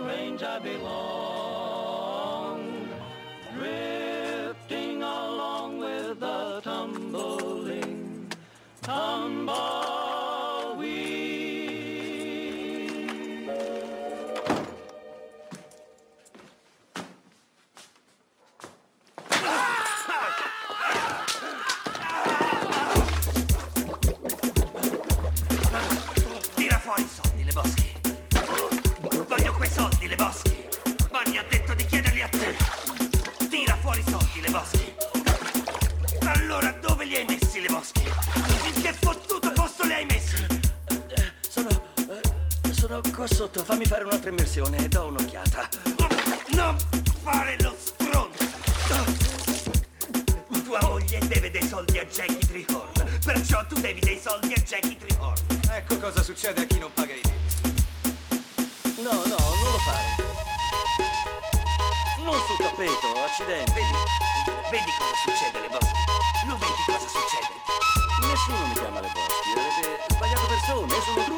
the range I belong. Dream sotto, fammi fare un'altra immersione e do un'occhiata. Non fare lo stronzo! Tua moglie deve dei soldi a Jackie Trihorn, perciò tu devi dei soldi a Jackie Trihorn. Ecco cosa succede a chi non paga i debiti. No, no, non lo fare. Non sul tappeto, accidenti. Vedi, vedi cosa succede alle bosche. Lo vedi cosa succede? Nessuno mi chiama le bosche, avete sbagliato persone, sono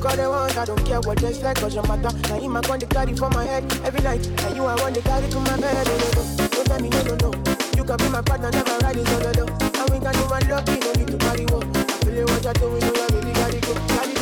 fuck all they want. I don't care what they say, cause your matter. Now you my gun, they carry for my head every night. Now you I want they carry to my bed. Oh, no, no. Don't tell me no, no, no. You can be my partner, never ride this on the door. And we can do one love, you no need to carry one. I feel it, what you're doing, you know, really gotta go. Carry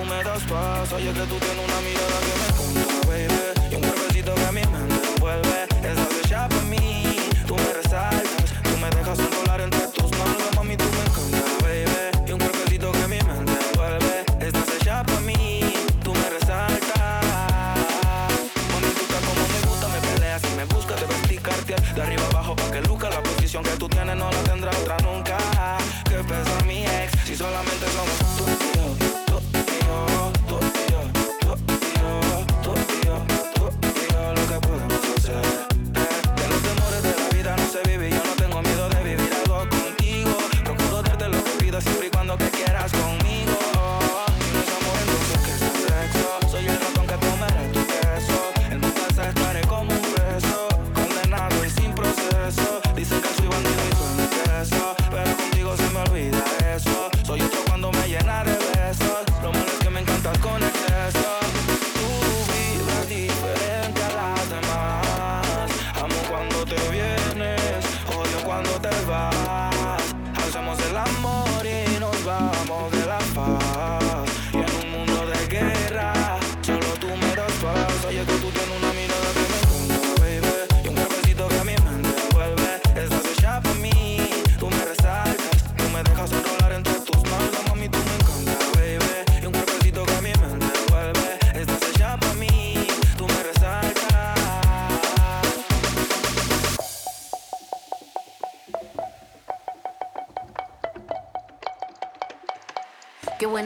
tú me das paz. Que tú tienes una mirada que me compra, baby. Y un cuerpecito que a mi mente envuelve.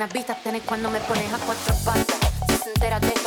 buenas vistas tenés cuando me pones a cuatro patas. De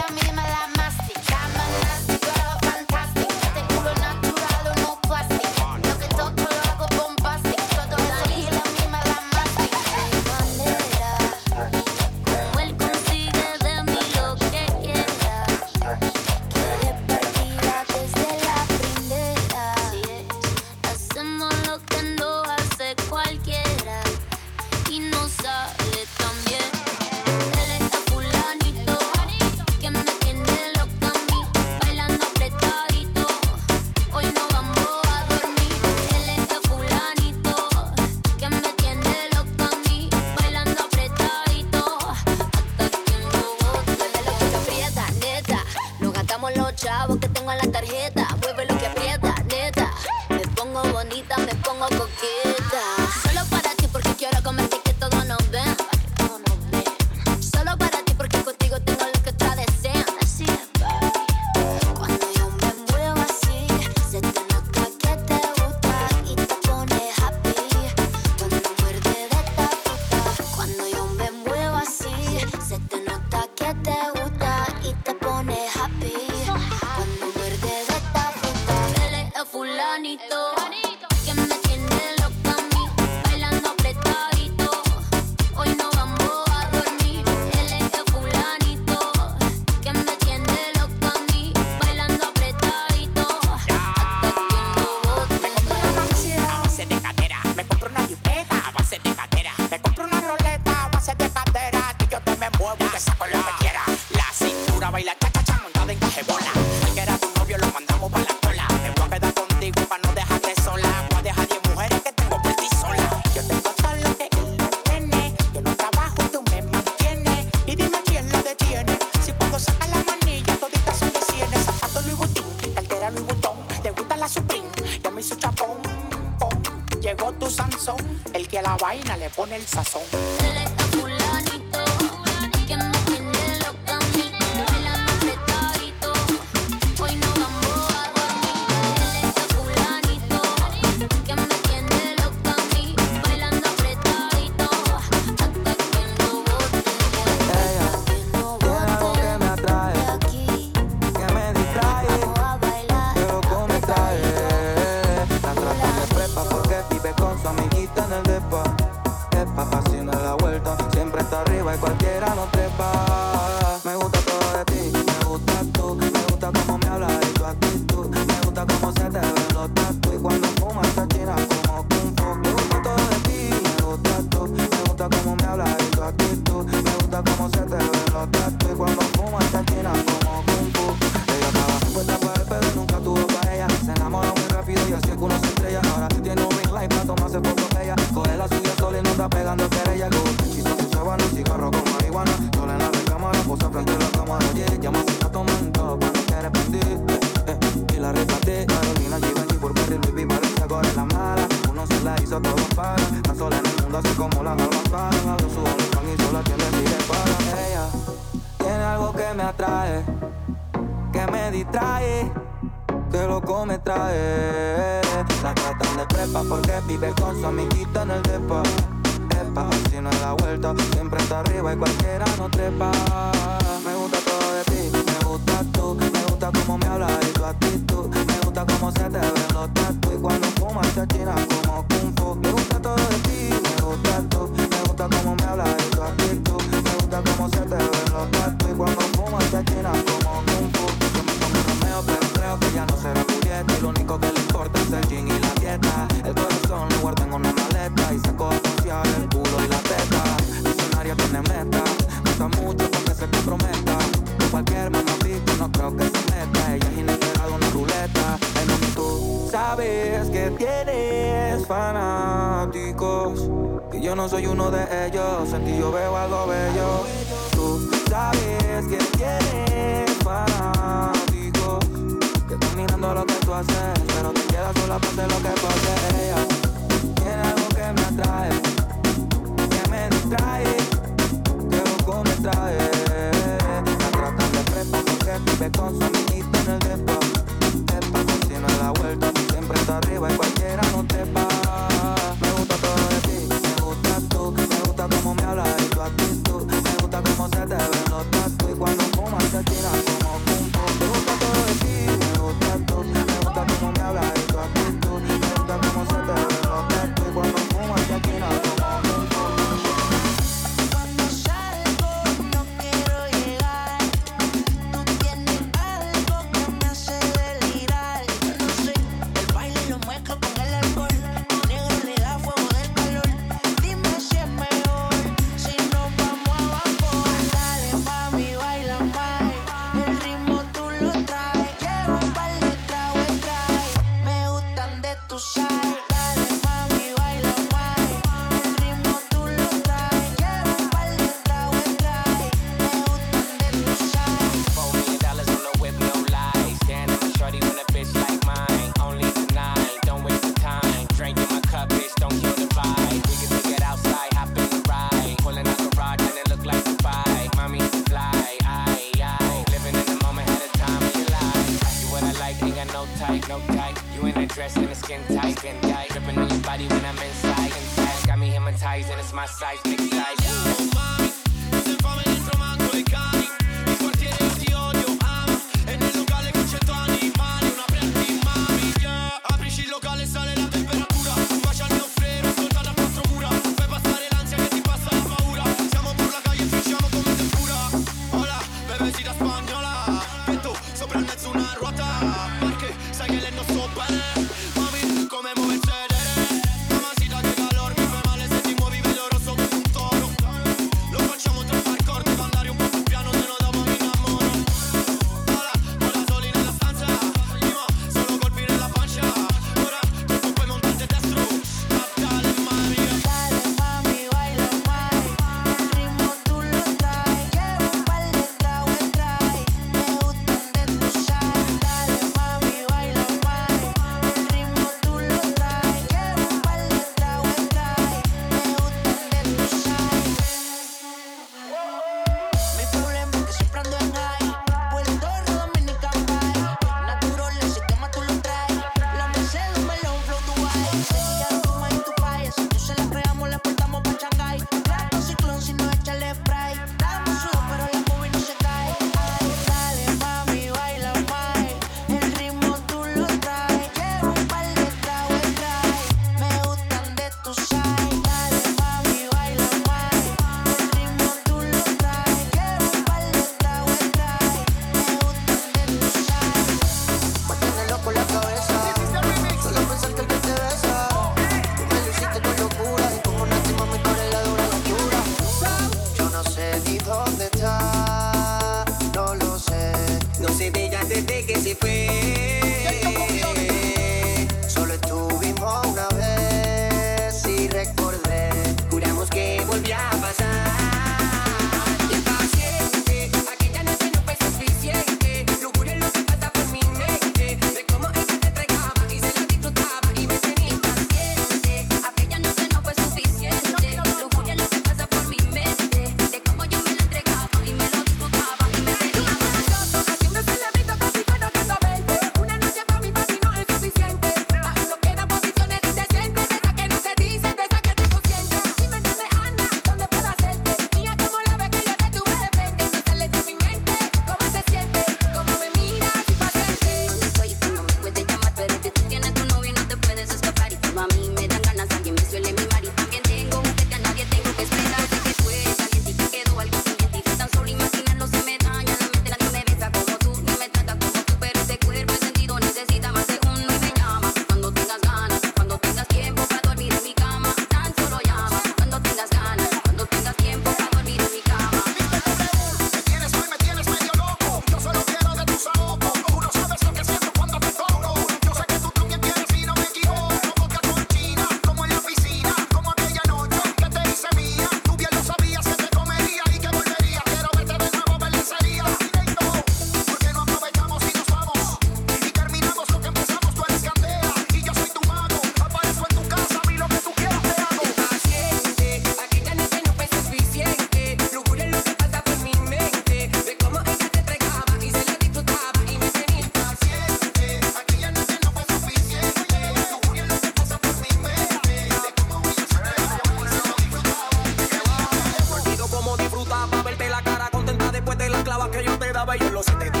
yo los. sé,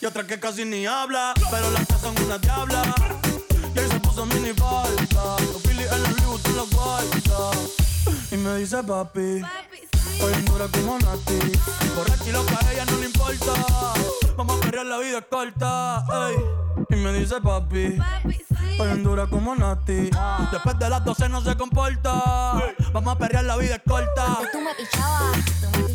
y otra que casi ni habla, pero las dos son una diabla. Y él se puso mini falta, los Philly en los libros tú los. Y me dice papi, papi sí. hoy dura como Nati. Por y loca, a ella no le importa. Vamos a perrear, la vida corta. Y me dice papi, papi sí. hoy dura como Nati. Después de las 12 no se comporta. Vamos a perrear, la vida corta. Tú me pichabas,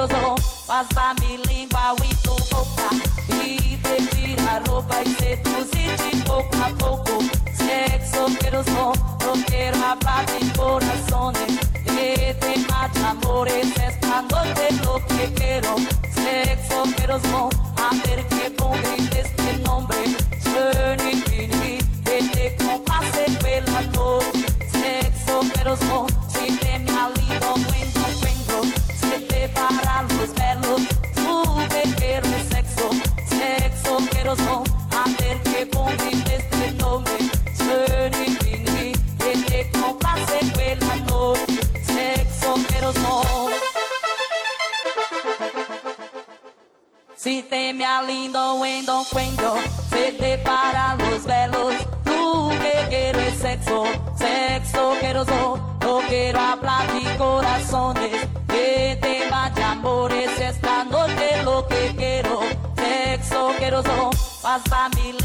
querosol. Passa me língua e tu boca. E te a roupa e seduzir pouco a pouco. Sexo querosol, não quero hablar de corazones. E te mata amores esta noite lo que quiero. Sexo querosol. sueño se te paran los velos. Tú que quieres sexo, sexo quiero yo. No quiero hablar de corazones, que te vaya amores esta noche lo que quiero. Sexo quiero yo, pasa mi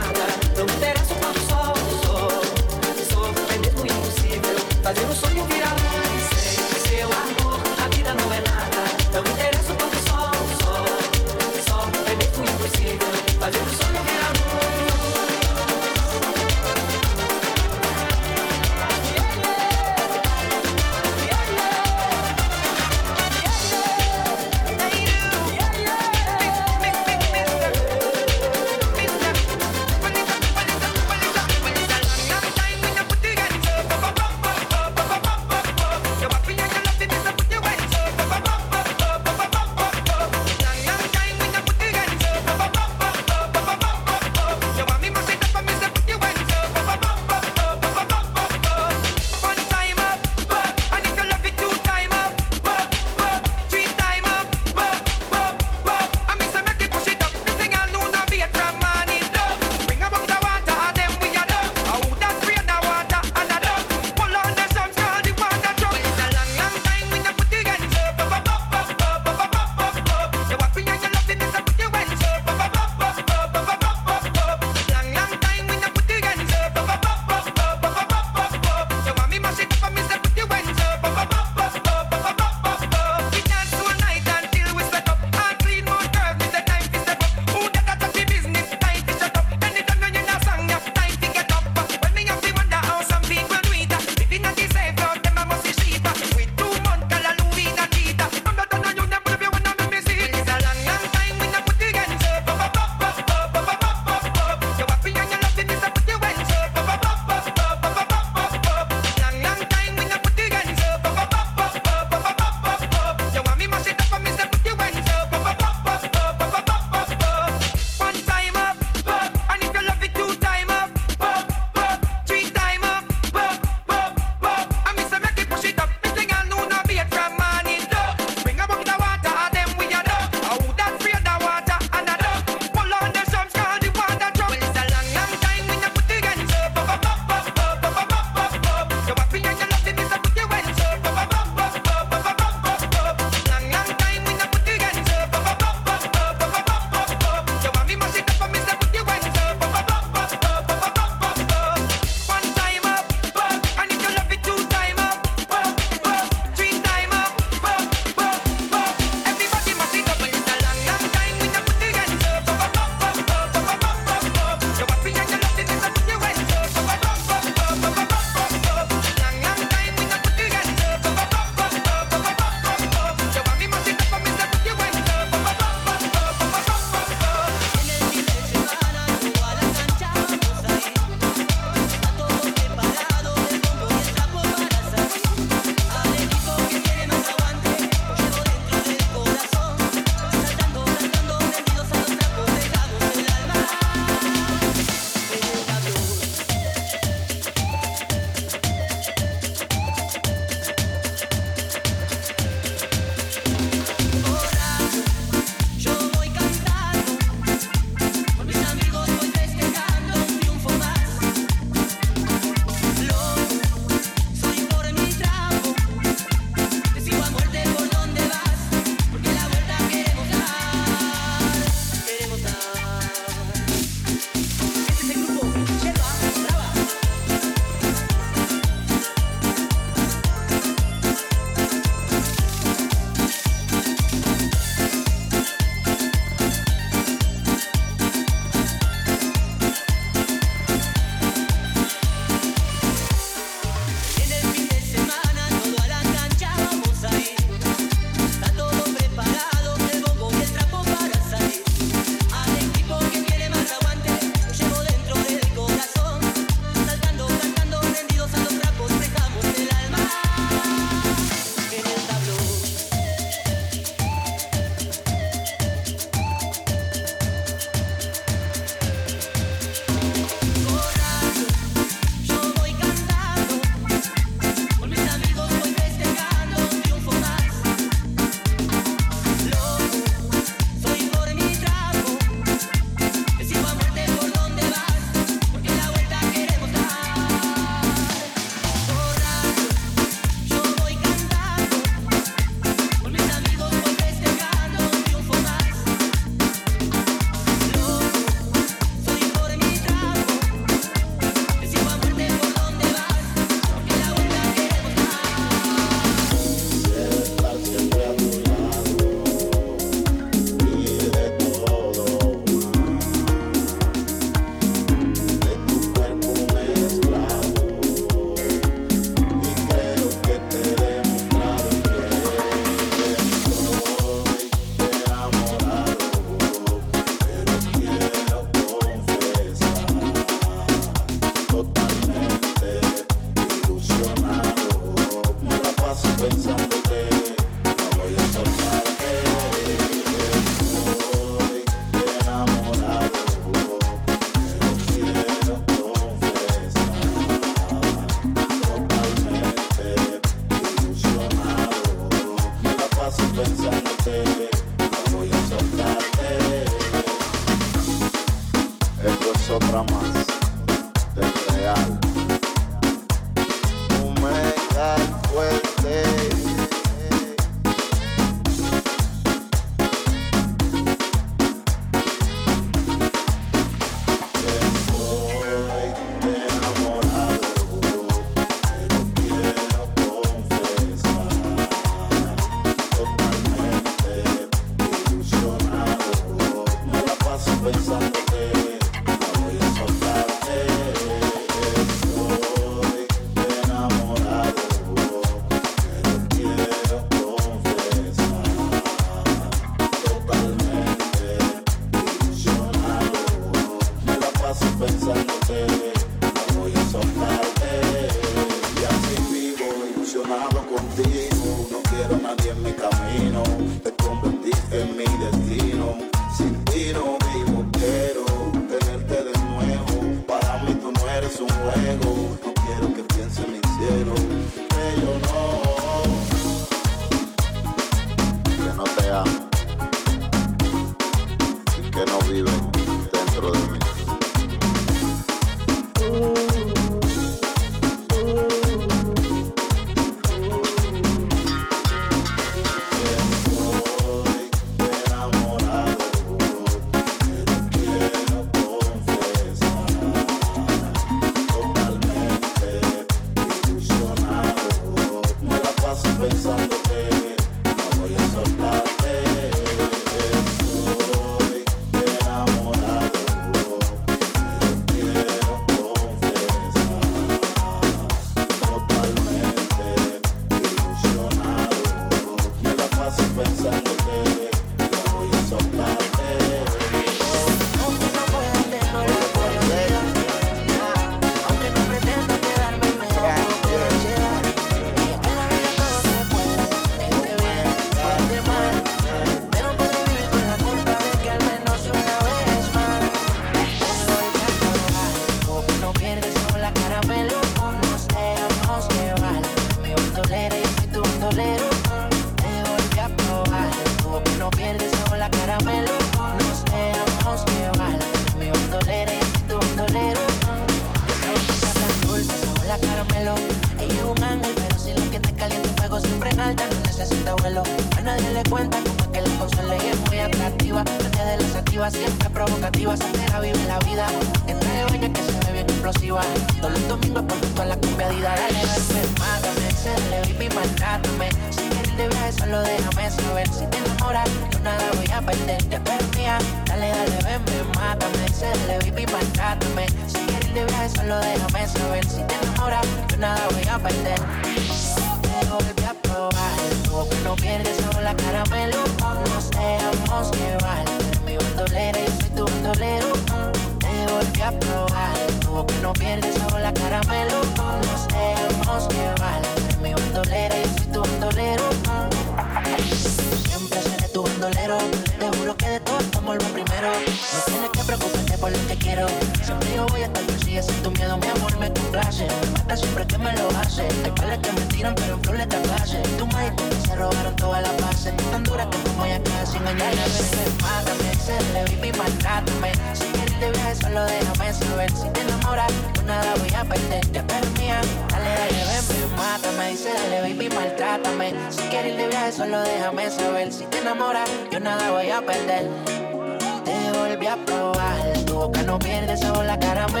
probar. Tu boca no pierde, sabor la caramelo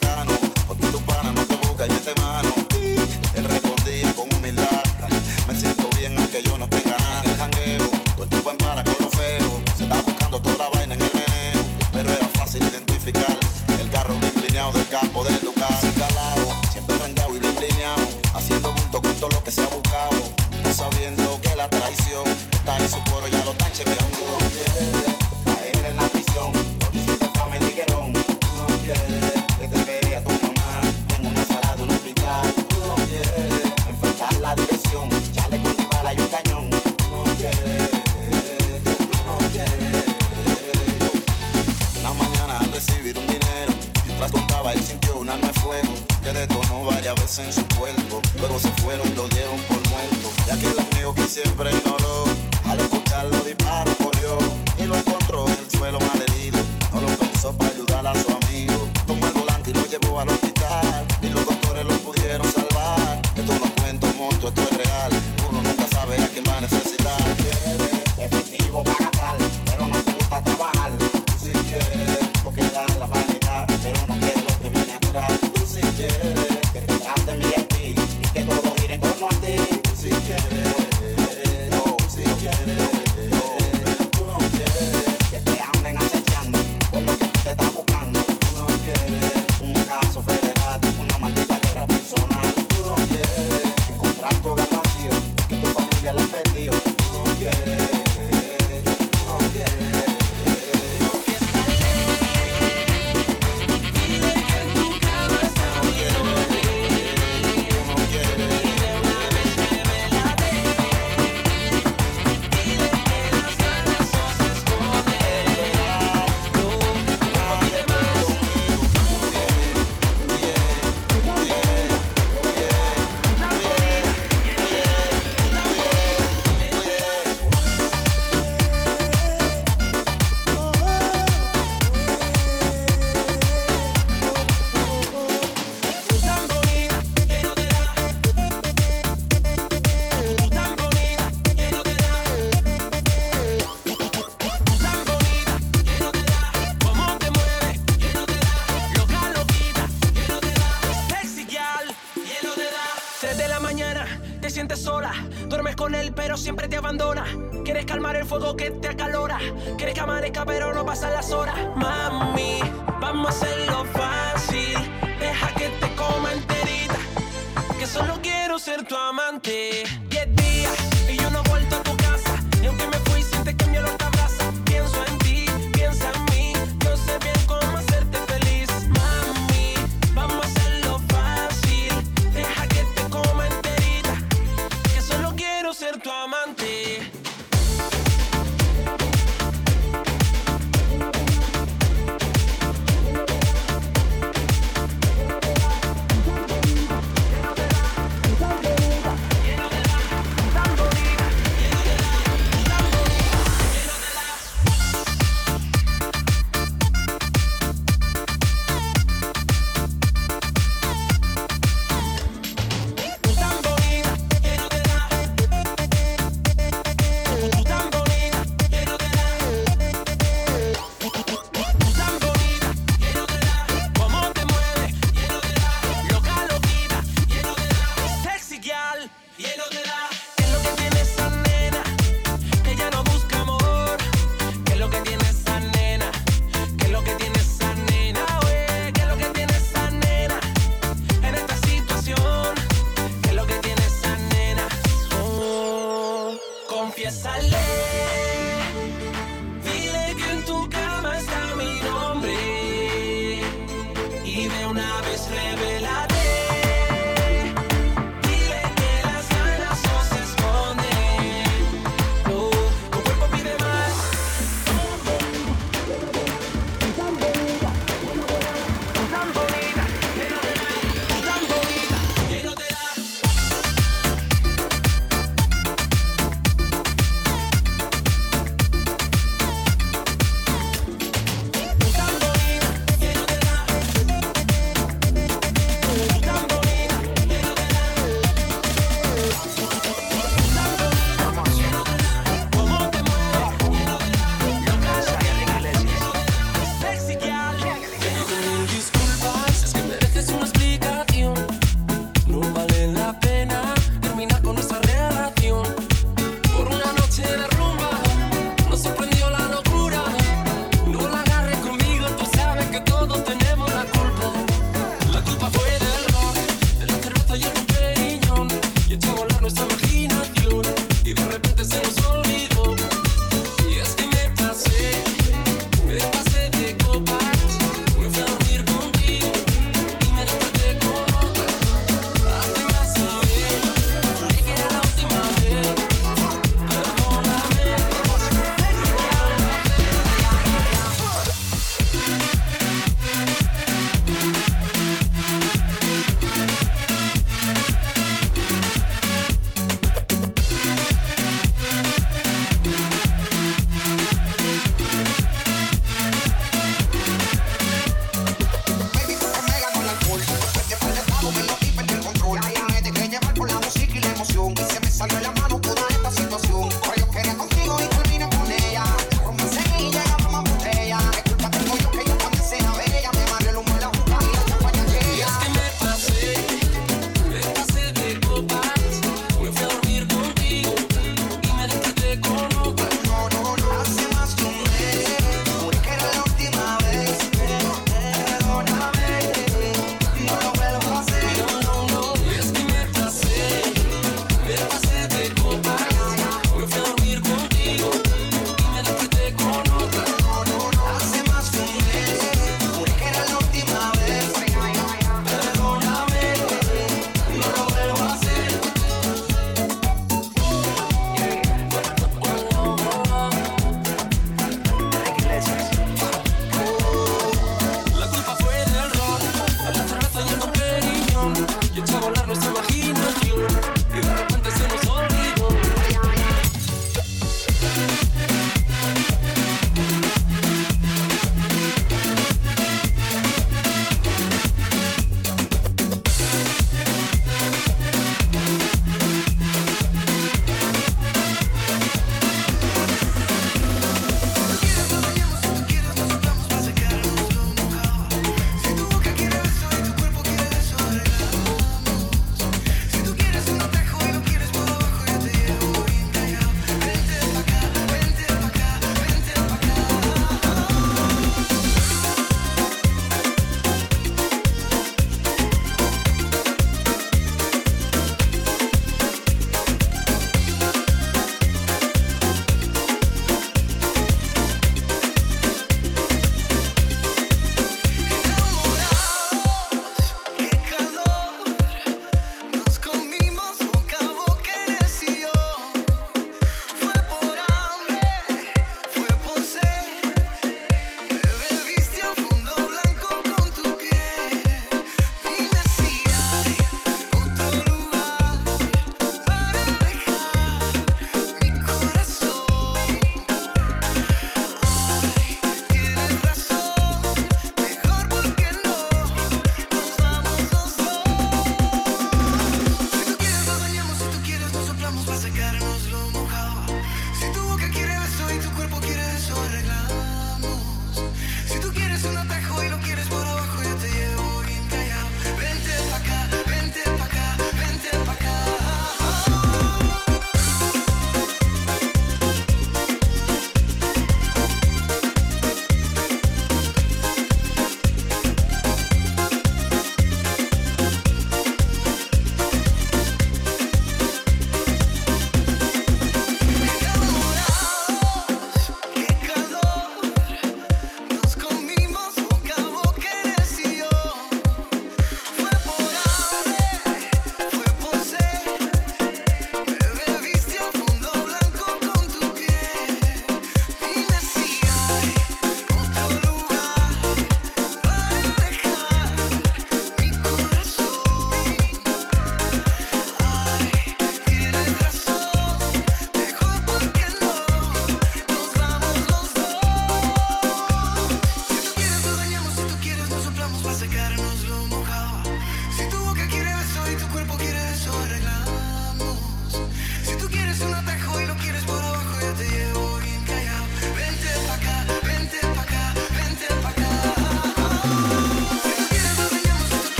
soprano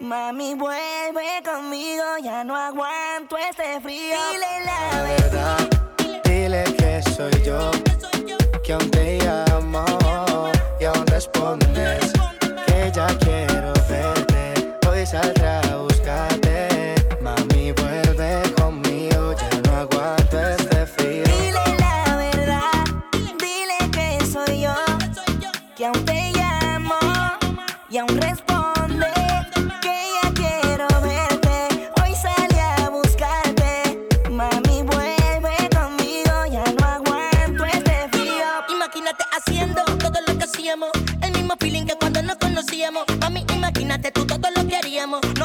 Mami, vuelve conmigo, ya no aguanto este frío. Dile la verdad, dile que soy yo, que hacíamos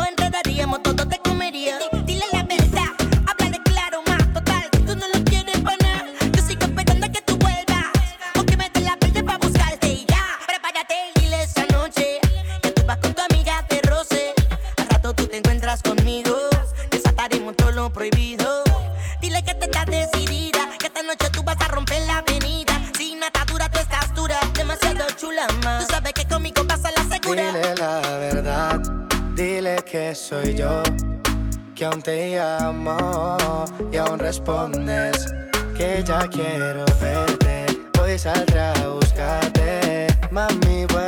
soy yo que aún te amo y aún respondes que ya quiero verte. hoy saldré a buscarte, mami. Voy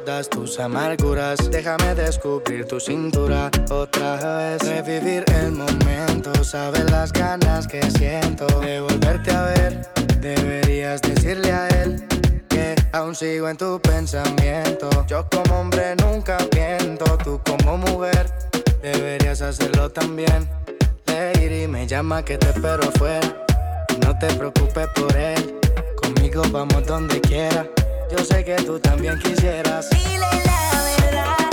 todas tus amarguras. Déjame descubrir tu cintura otra vez. Revivir el momento, sabes las ganas que siento de volverte a ver. Deberías decirle a él que aún sigo en tu pensamiento. Yo como hombre nunca miento, tú como mujer deberías hacerlo también. Lady me llama que te espero afuera. No te preocupes por él, conmigo vamos donde quiera. Yo sé que tú también quisieras. La verdad.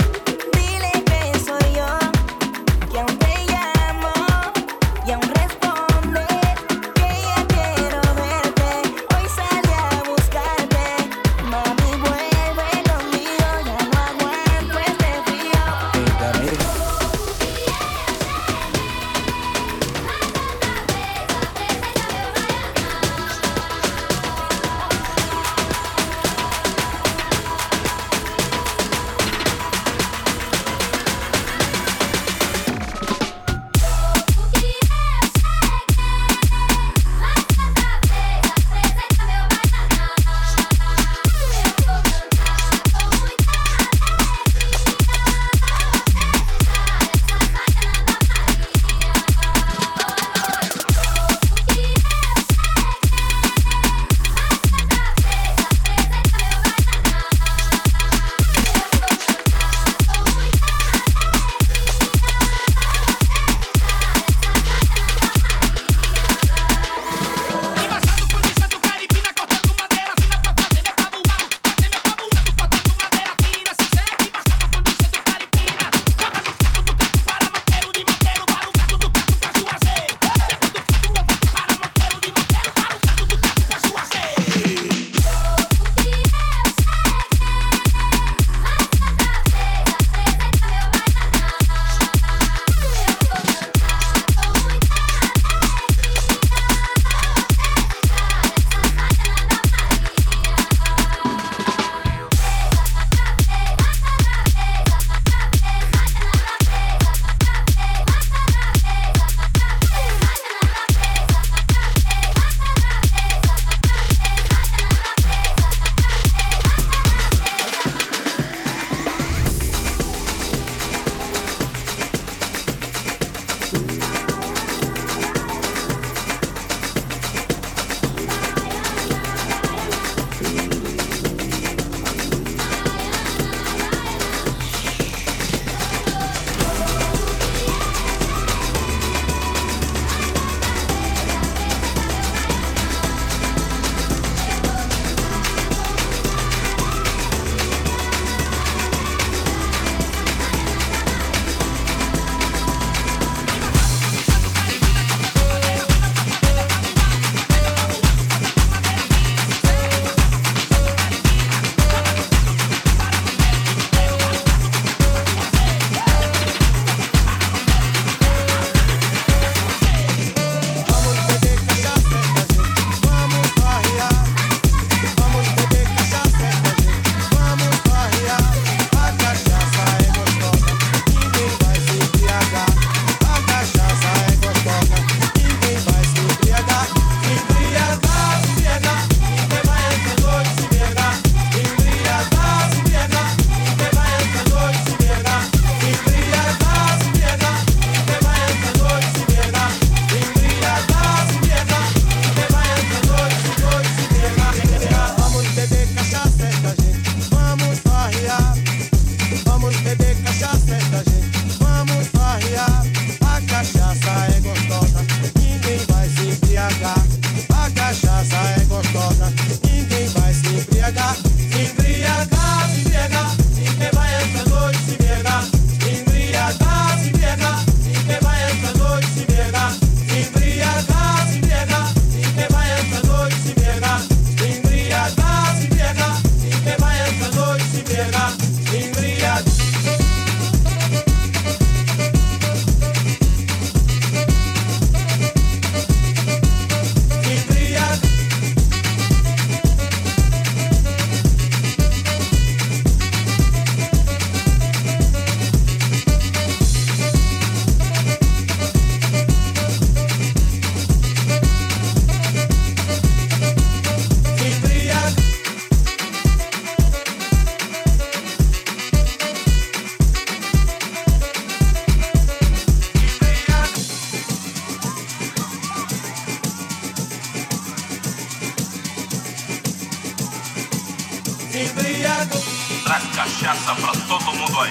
Индияку. Так качаться простоту мудой.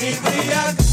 Индияку.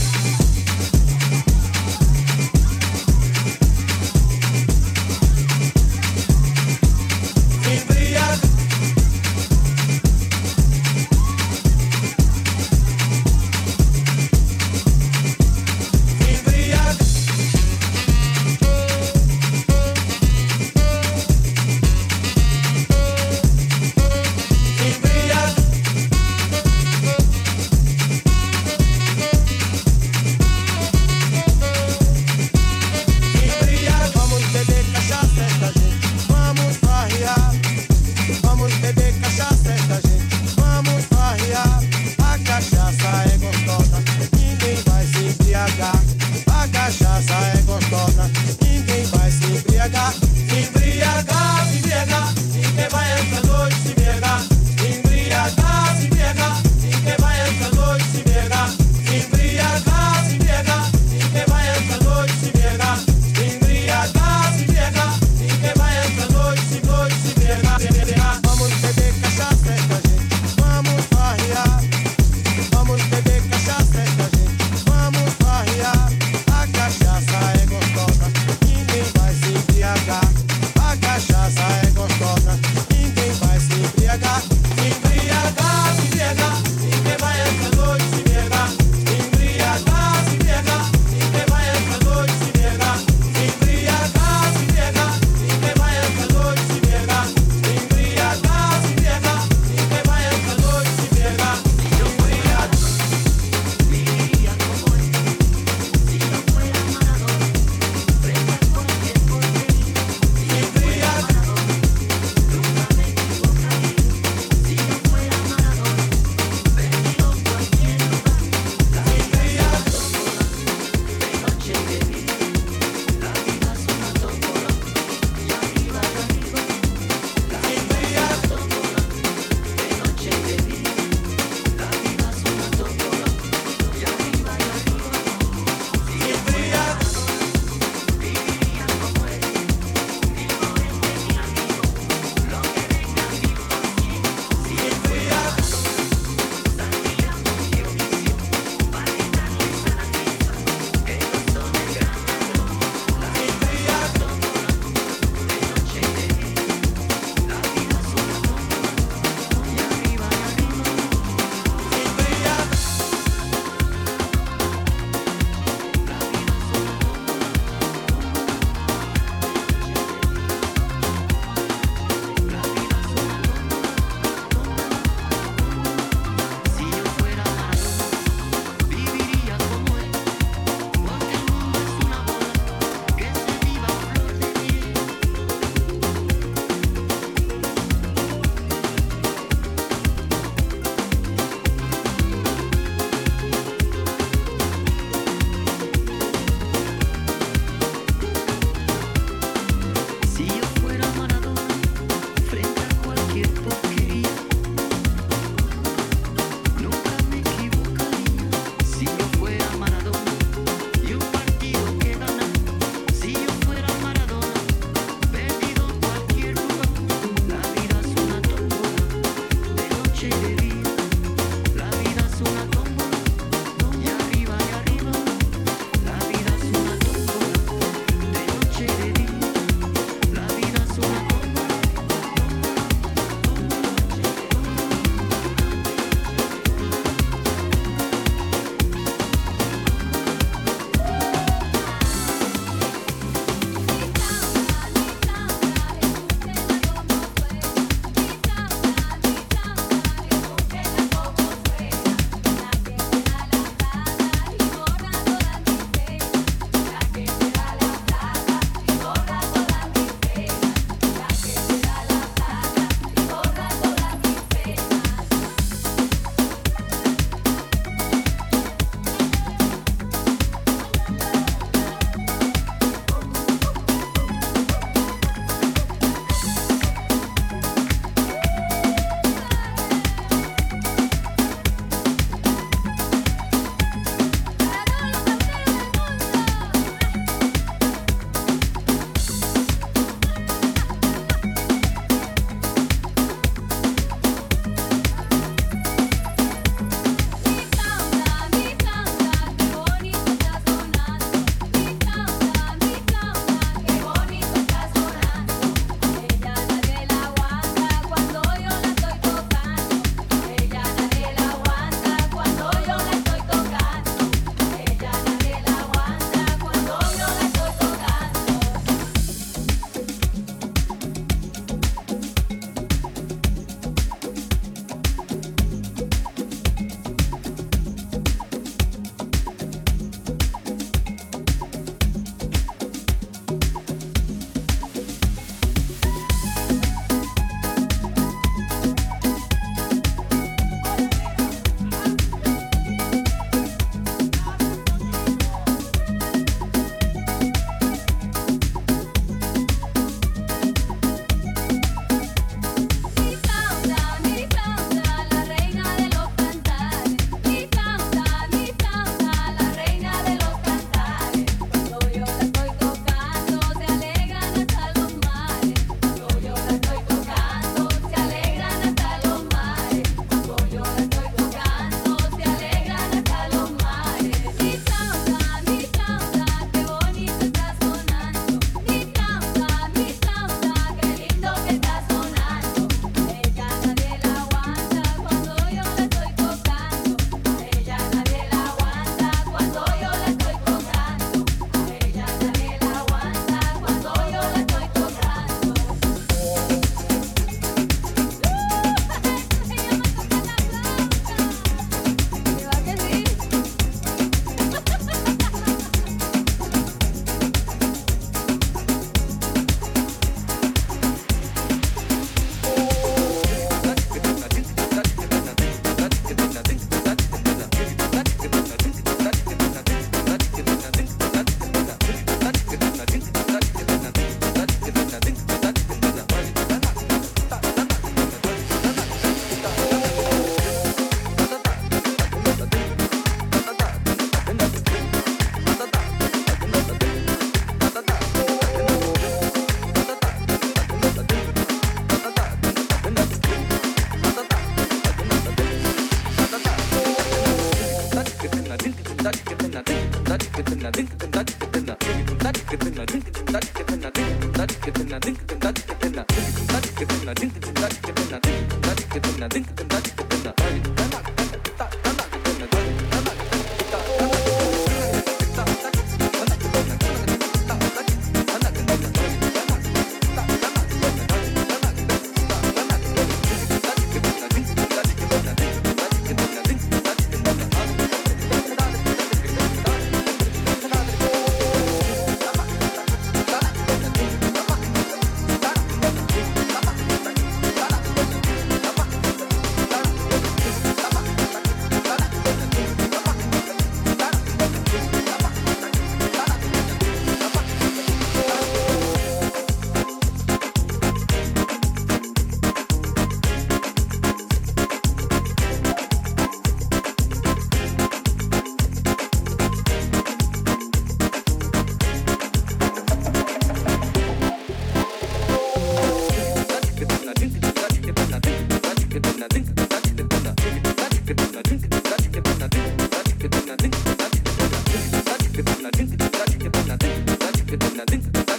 nothing.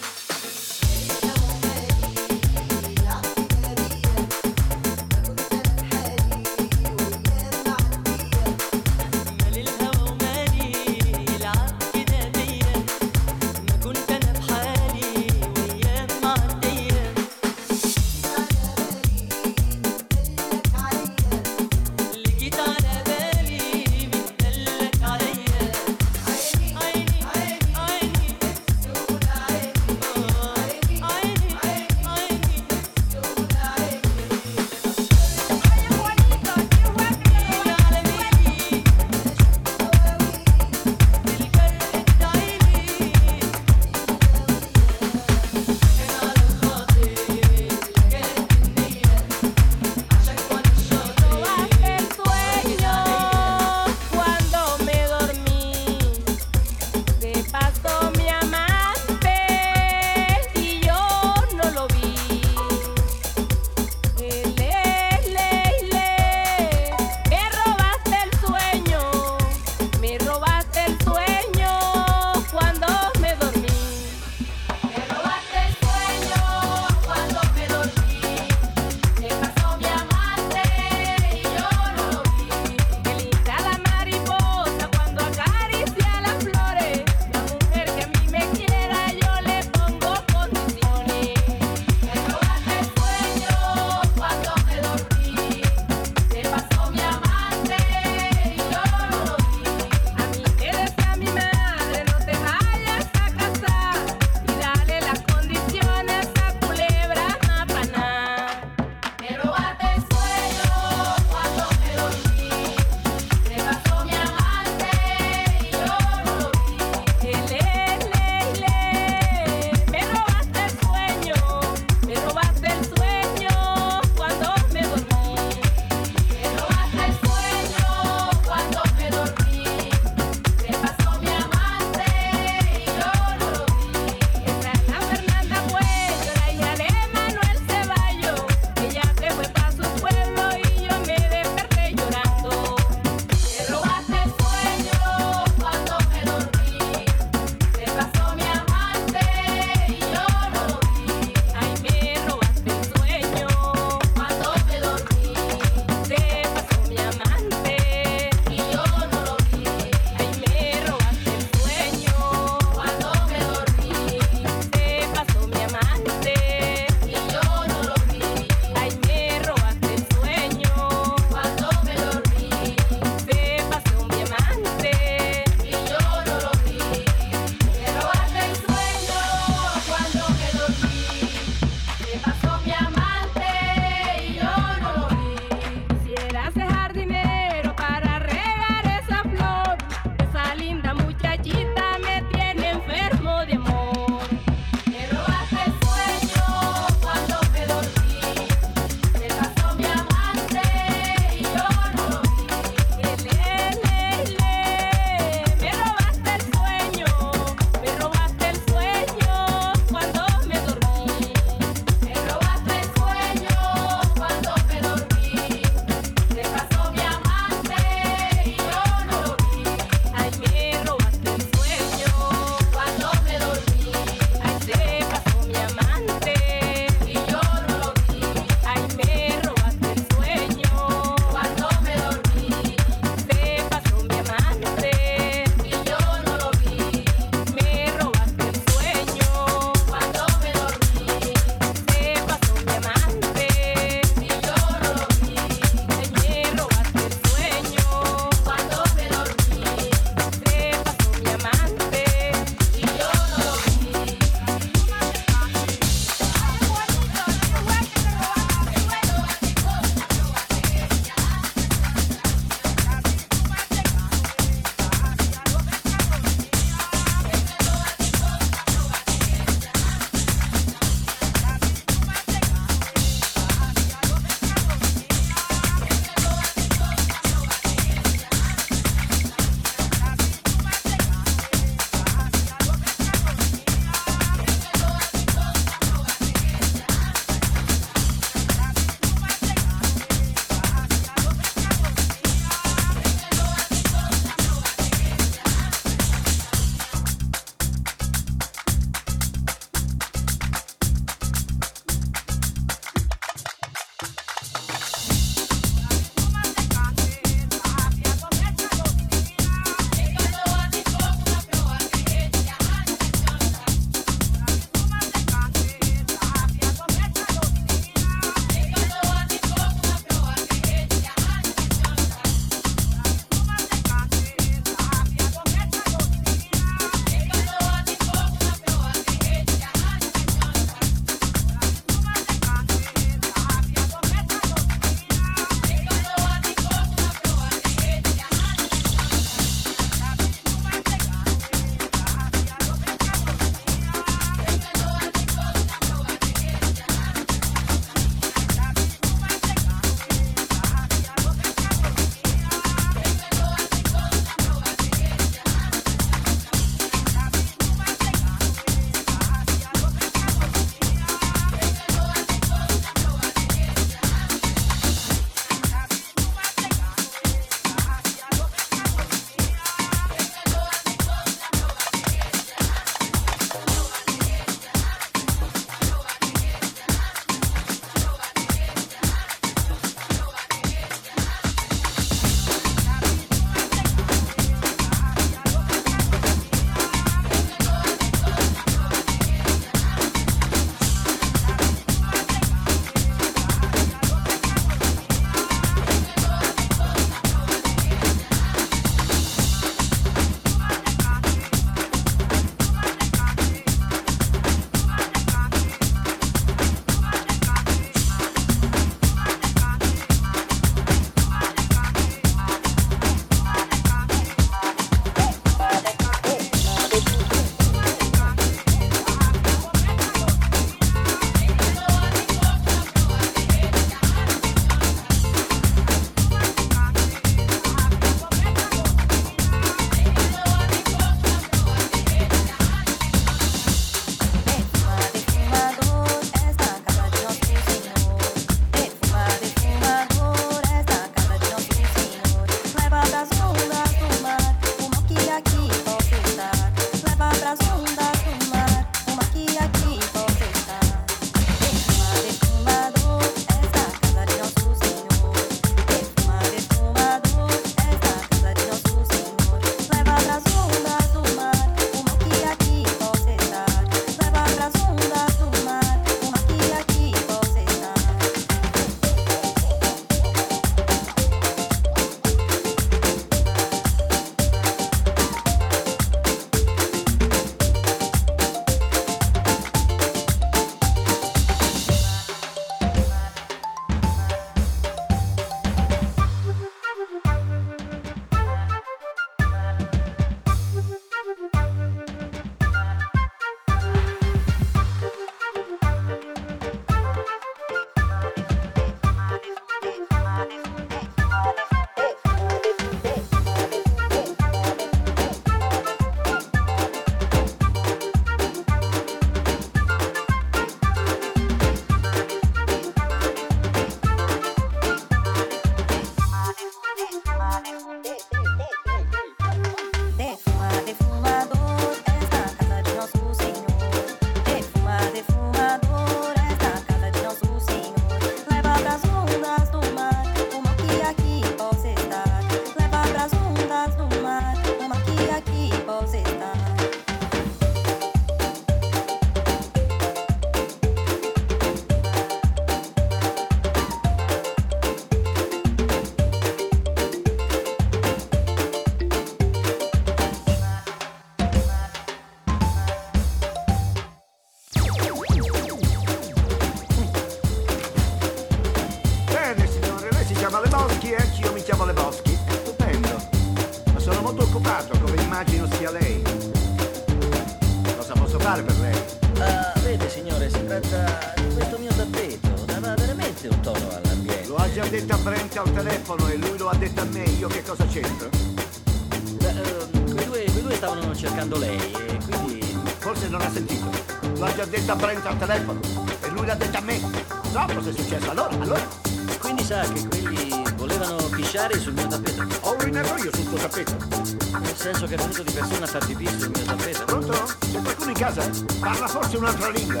Tappeto. Nel senso che è venuto di persona a far pipì sul mio tappeto. Pronto? C'è qualcuno in casa? Parla forse un'altra lingua.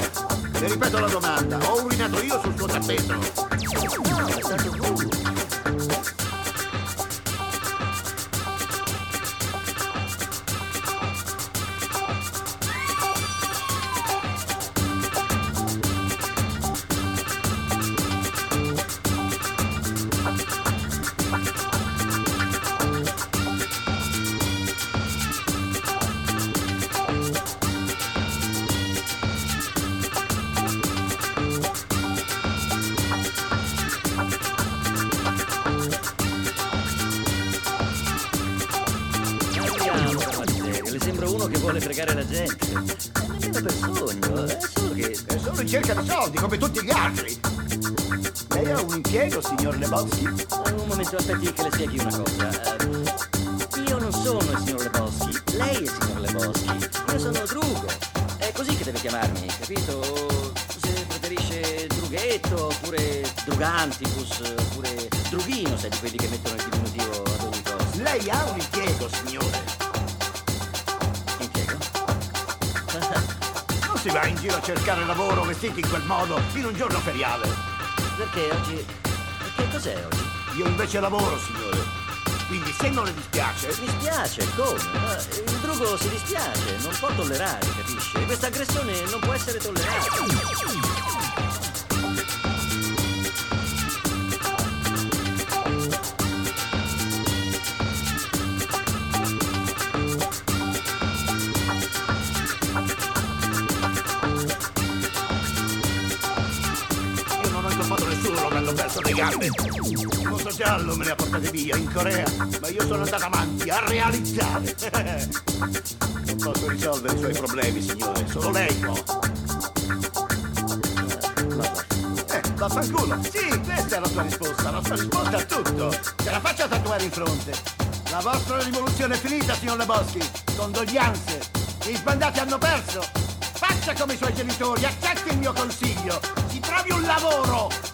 Le ripeto la domanda. Ho urinato io sul tuo tappeto. No, è stato tu. Impiego, signor Lebowski? Un momento, aspetti che le spieghi una cosa. Eh, io non sono il signor Lebowski, lei è il signor Lebowski. Io sono Drugo. È così che deve chiamarmi, capito? Se preferisce Drughetto, oppure Drugantibus, oppure Drughino, se è di quelli che mettono il diminutivo ad ogni cosa. Lei ha un impiego, signore. Impiego? Non si va in giro a cercare lavoro vestiti in quel modo in un giorno feriale. Perché oggi... Cos'è oggi? Io invece lavoro, signore. Quindi se non le dispiace... Mi spiace, come? Ma il drugo si dispiace, non può tollerare, capisce? Questa aggressione non può essere tollerata. Giallo me le ha portate via in Corea, ma io sono andato avanti a realizzare. Non posso risolvere i suoi problemi, signore, solo lei può. Eh, vaffanculo. Sì, questa è la sua risposta, la sua risposta a tutto. Se la faccia tatuare in fronte. La vostra rivoluzione è finita, signor Leboschi. Condoglianze. Gli sbandati hanno perso. Faccia come i suoi genitori, accetti il mio consiglio. Si trovi un lavoro.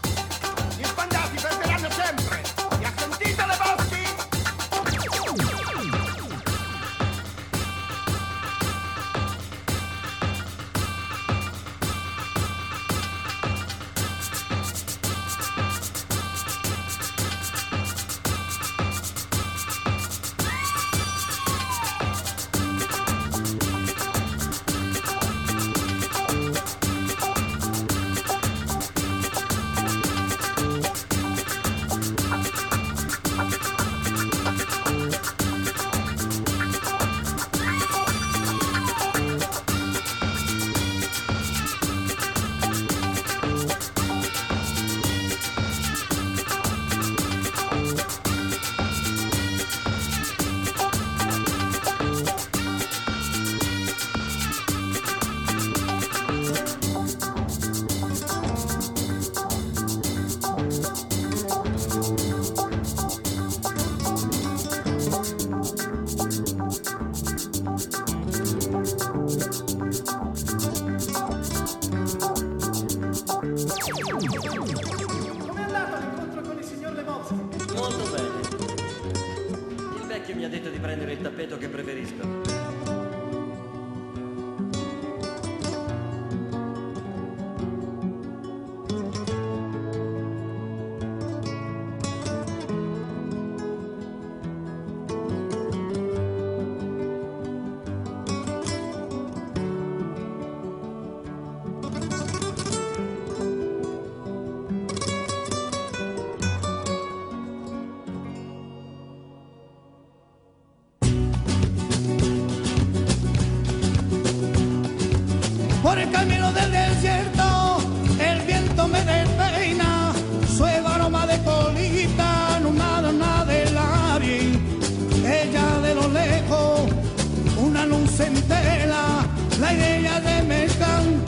de Mercán,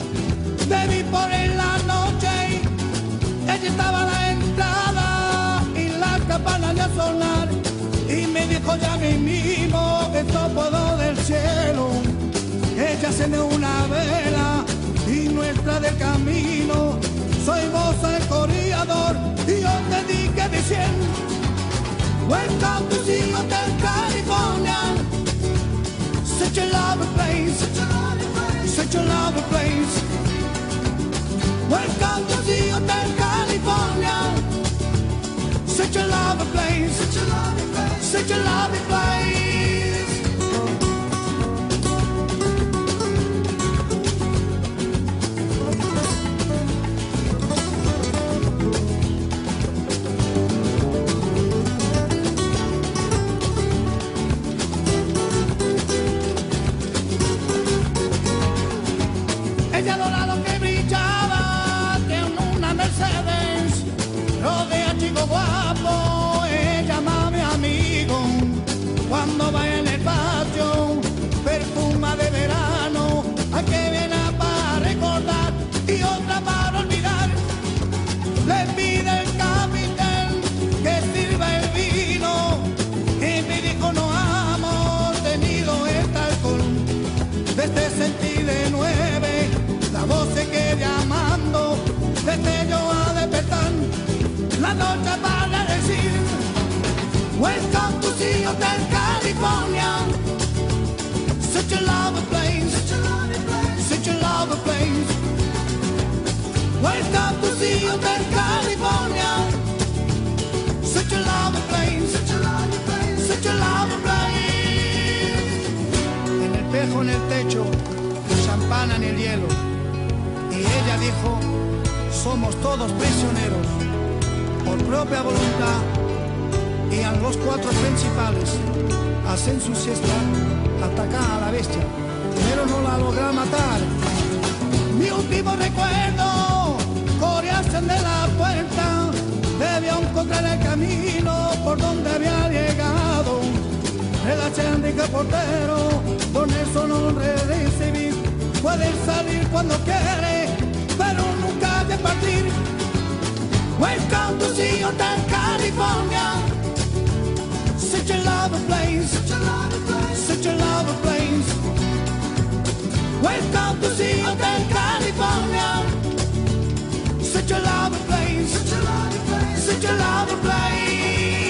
te vi por en la noche, ella estaba a la entrada y la campana de sonar, y me dijo ya mi mismo que puedo del cielo, ella se me una vela y nuestra del camino, soy vos el corredor y yo te di dije diciendo, welcome to California, such a lovely place. Such a lovely place. Welcome to the Hotel California. Such a lovely place. Such a lovely place. Such a lovely place. Mercedes, rodea chico guapo, En el espejo en el techo, champana en el hielo. Y ella dijo, somos todos prisioneros, por propia voluntad. Y a los cuatro principales hacen su siesta, atacar a la bestia, pero no la logra matar. Mi último recuerdo, corearse de la puerta, debió encontrar el camino por donde había llegado. Relación de portero, con eso no recibir. Puede salir cuando quiere, pero nunca de partir. Welcome to the Hotel California. Such a lovely place, such a lovely place, such a lovely place. Welcome to the Hotel California. Such a lovely place, such a lovely place, such a lovely place.